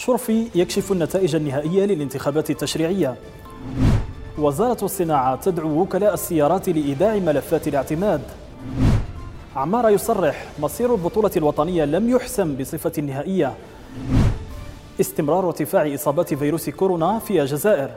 شرفي يكشف النتائج النهائية للانتخابات التشريعية. وزارة الصناعة تدعو وكلاء السيارات لإيداع ملفات الاعتماد. عمارة يصرح مصير البطولة الوطنية لم يحسم بصفة نهائية. استمرار ارتفاع إصابات فيروس كورونا في الجزائر.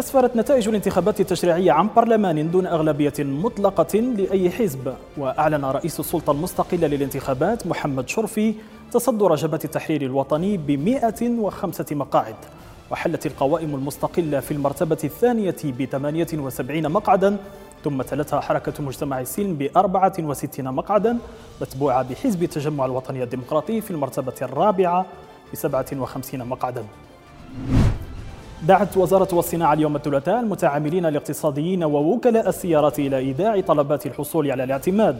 أسفرت نتائج الانتخابات التشريعية عن برلمان دون أغلبية مطلقة لأي حزب وأعلن رئيس السلطة المستقلة للانتخابات محمد شرفي تصدر جبهة التحرير الوطني بمئة وخمسة مقاعد. وحلت القوائم المستقلة في المرتبة الثانية بثمانية وسبعين مقعدا ثم تلتها حركة مجتمع السلم بأربعة وستين مقعدا متبوعة بحزب التجمع الوطني الديمقراطي في المرتبة الرابعة بسبعة وخمسين مقعدا. دعت وزارة الصناعة اليوم الثلاثاء المتعاملين الاقتصاديين ووكلاء السيارات إلى إيداع طلبات الحصول على الاعتماد.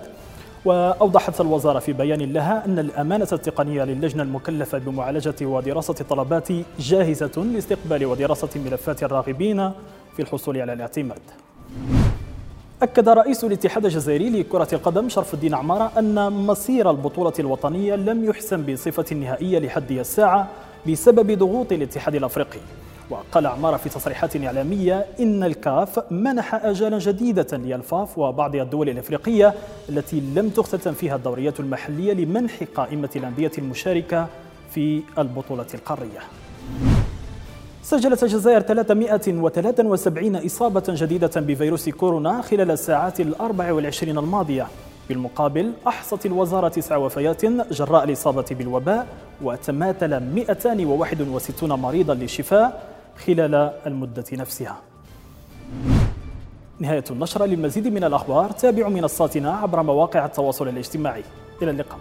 وأوضحت الوزارة في بيان لها أن الأمانة التقنية للجنة المكلفة بمعالجة ودراسة الطلبات جاهزة لاستقبال ودراسة ملفات الراغبين في الحصول على الاعتماد. أكد رئيس الاتحاد الجزائري لكرة القدم شرف الدين عمارة أن مصير البطولة الوطنية لم يحسم بصفة نهائية لحد الساعة بسبب ضغوط الاتحاد الأفريقي. وقال عمارة في تصريحات إعلامية إن الكاف منح أجالا جديدة للفاف وبعض الدول الإفريقية التي لم تختتم فيها الدوريات المحلية لمنح قائمة الأندية المشاركة في البطولة القارية. سجلت الجزائر 373 إصابة جديدة بفيروس كورونا خلال الساعات الأربع والعشرين الماضية بالمقابل أحصت الوزارة تسع وفيات جراء الإصابة بالوباء وتماثل 261 مريضا للشفاء خلال المدة نفسها. نهاية النشرة للمزيد من الأخبار تابعوا منصاتنا عبر مواقع التواصل الاجتماعي. إلى اللقاء.